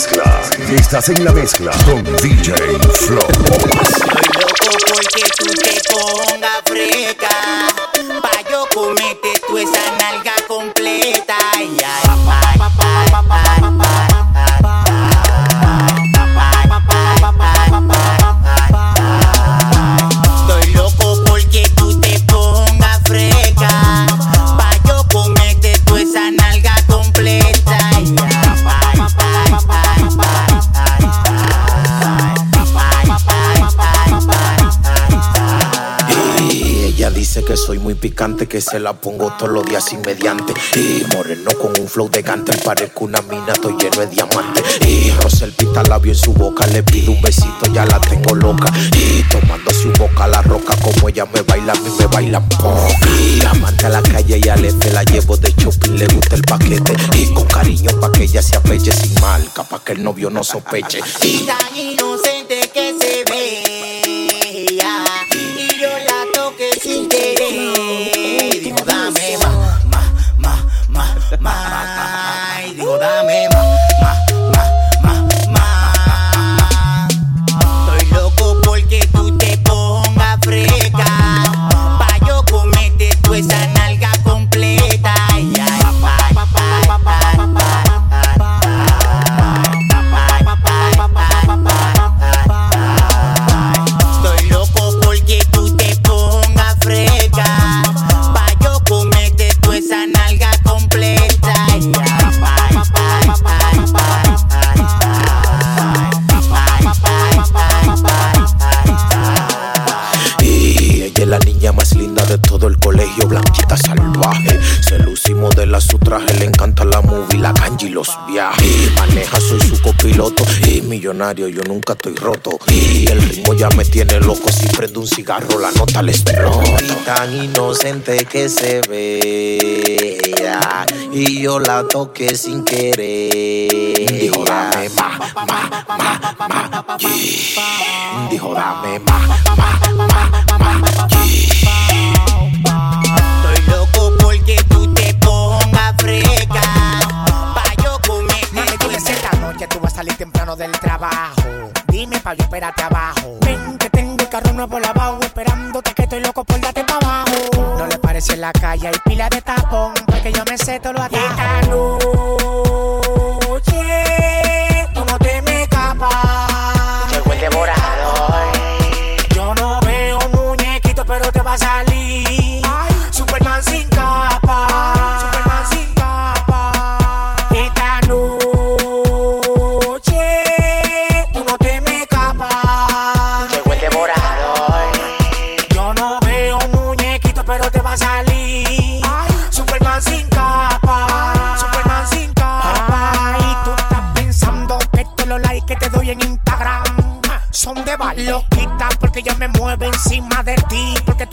mezcla. Estás en la mezcla con DJ Flow. Estoy loco porque tú te pongas freca. Pa' yo comete tú esa nalga completa. Picante, que se la pongo todos los días sin mediante. Y moreno con un flow de gante, parezco una mina, estoy lleno de diamantes. Y Rosel pita labio en su boca, le pido un besito, ya la tengo loca. Y tomando su boca la roca, como ella me baila, a me bailan poca. Y amante a la calle y al F la llevo de shopping, le gusta el paquete. Y con cariño pa' que ella se apeche sin marca, pa' que el novio no sospeche. Y la movie, la cancha y los viajes. Maneja, soy su copiloto. Y millonario, yo nunca estoy roto. Y el ritmo ya me tiene loco. Si prendo un cigarro, la nota le explota. Y tan inocente que se vea. Y yo la toqué sin querer. Dijo, dame ma, ma, ma, ma, yeah. Dijo, dame ma, ma, ma, ma, Estoy del trabajo. Dime pa' yo esperarte abajo. Ven que tengo el carro nuevo lavado, esperándote que estoy loco por darte pa' abajo. No le parece en la calle, hay pila de tapón, porque yo me sé todo lo atajo.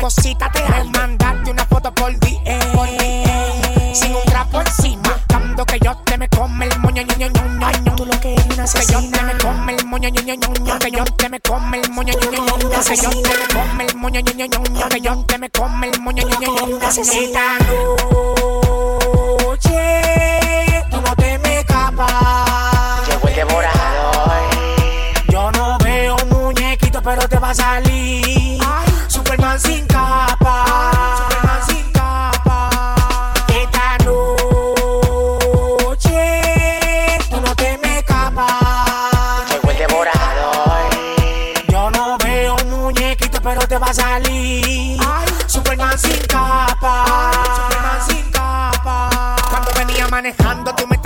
Cosita te haré mandarte una foto por DM. Sin un trapo encima. Buscando que yo te me come el moño, ño, ño, ño, ño. Tú lo que eres una Que yo te me come el moño, ño, ño, ño. Que yo te me come el moño, ño, ño, ño. Que yo te me come el moño, ño, ño, ño. Que yo te me come el moño, ño, ño, ño, ño. Esta noche tú no te me escapas. Llegó el devorador. Yo no veo muñequito, pero te va a salir. Superman sin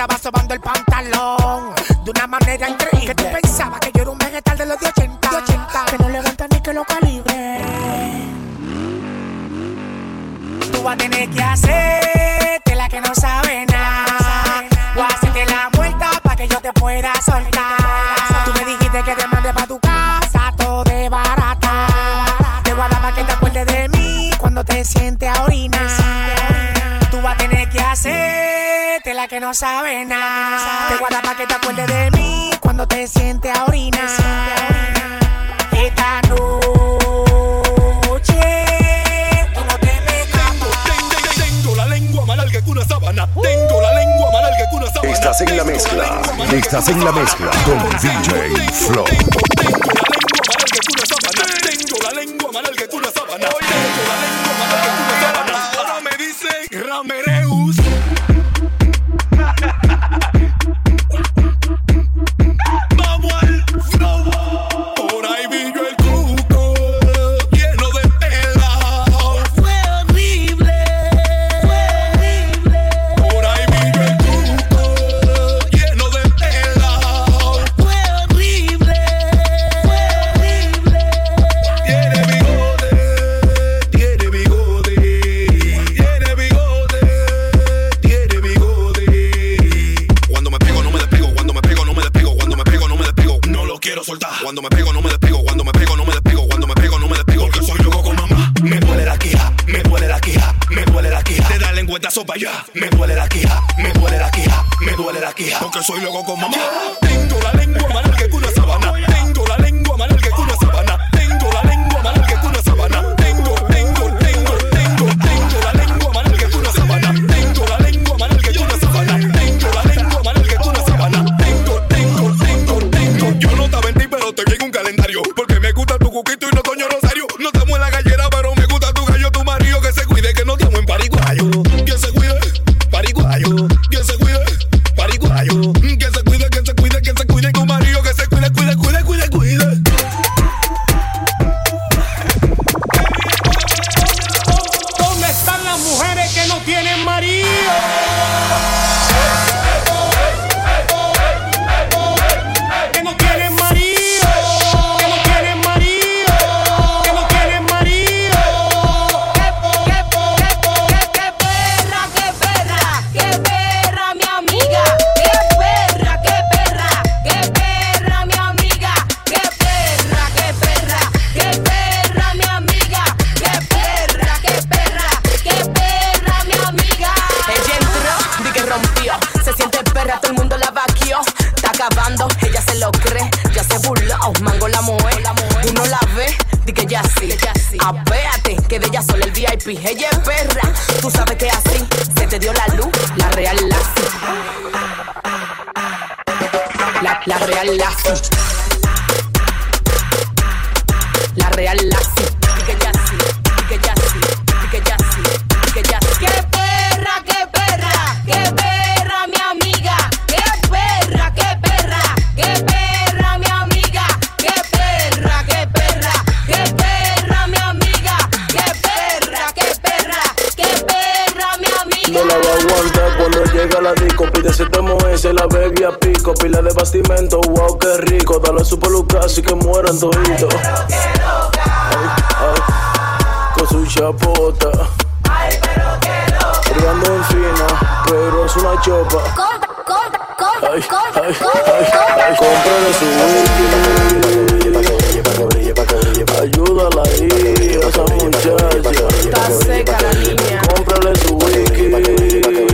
estabas sobando el pantalón. De una manera increíble. Que tú pensabas que yo era un vegetal de los de 80. De 80 que no levanta ni que lo calibre. Tú vas a tener que hacerte la que no sabe nada. O hacerte la muerta para que yo te pueda soltar. Tú me dijiste que te mande pa' tu casa todo de barata. Te voy a dar pa' que te acuerdes de mí cuando te sientes no sabe nada. Te guarda pa' que te acuerdes de mí cuando te sientes a orinar. Esta noche. Tengo, la lengua más larga que una sábana. Tengo la lengua más larga que una sábana. Estás en la mezcla. Estás en la mezcla con DJ Flow. bastimento, wow, qué rico. Dale su peluca así que mueran toditos. Con su chapota. Ay, pero qué loca. Riendo en fina, pero es una chopa. Compra, compra, compra, ay, compra, ay, compra. Cómprale su whisky. Ayúdala ahí, esa muchacha. Está seca la niña. Cómprale su whisky.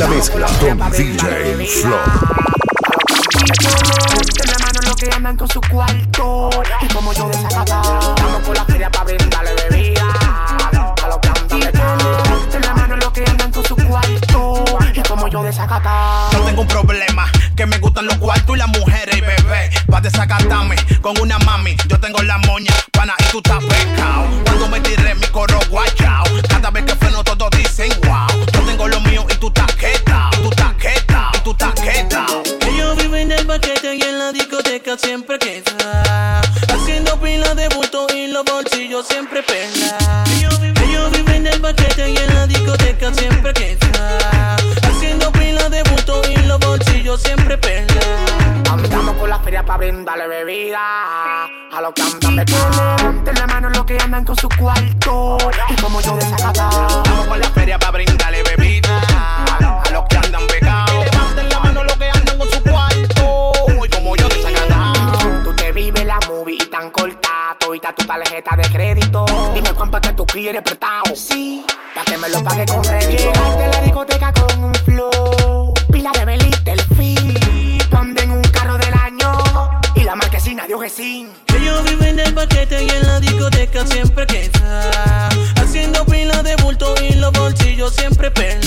la mezcla con DJ Flow. Yo tengo un problema Que me gustan los cuartos y las mujeres y bebé. Pa' desacatarme con una mami Yo tengo la moña, pana y tú estás pecado Cuando me tiré mi coro guayao quieres prestado. Sí, pa' que me lo pague con. Llegaste a la discoteca con un flow. Pila de velita el fin. Donde en un carro del año. Y la marquesina de Ojesin. Ellos viven del paquete y en la discoteca siempre que está. Haciendo pila de bulto y los bolsillos siempre pelan.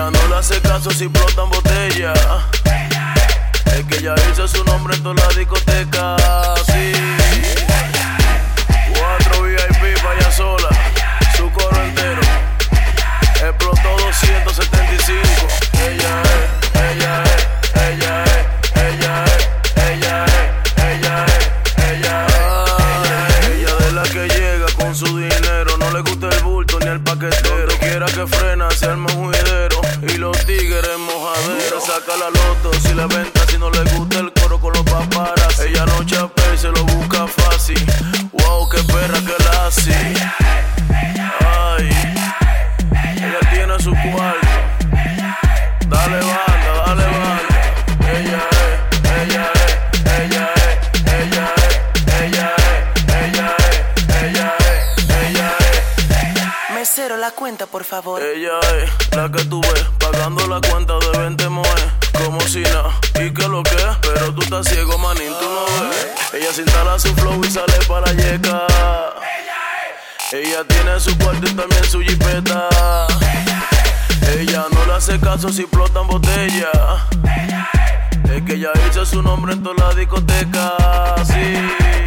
ella no le hace caso si flotan botella. Es que ella hizo su nombre en toda la discoteca. Sí. Cuatro VIP para sola. Su coro entero. Explotó 275. Ella saca la loto si la venta, si no le gusta el coro con los paparazzi. Ella no chapea y se lo busca fácil. Wow, qué perra que la hace. ciego, manín, tú no ves. Ella se instala su flow y sale para yeca. Ella tiene su cuarto y también su jipeta. Ella no le hace caso si explotan botella. Es que ella hizo su nombre en toda la discoteca. Sí.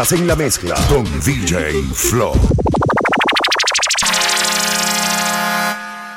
En la mezcla con DJ Flow.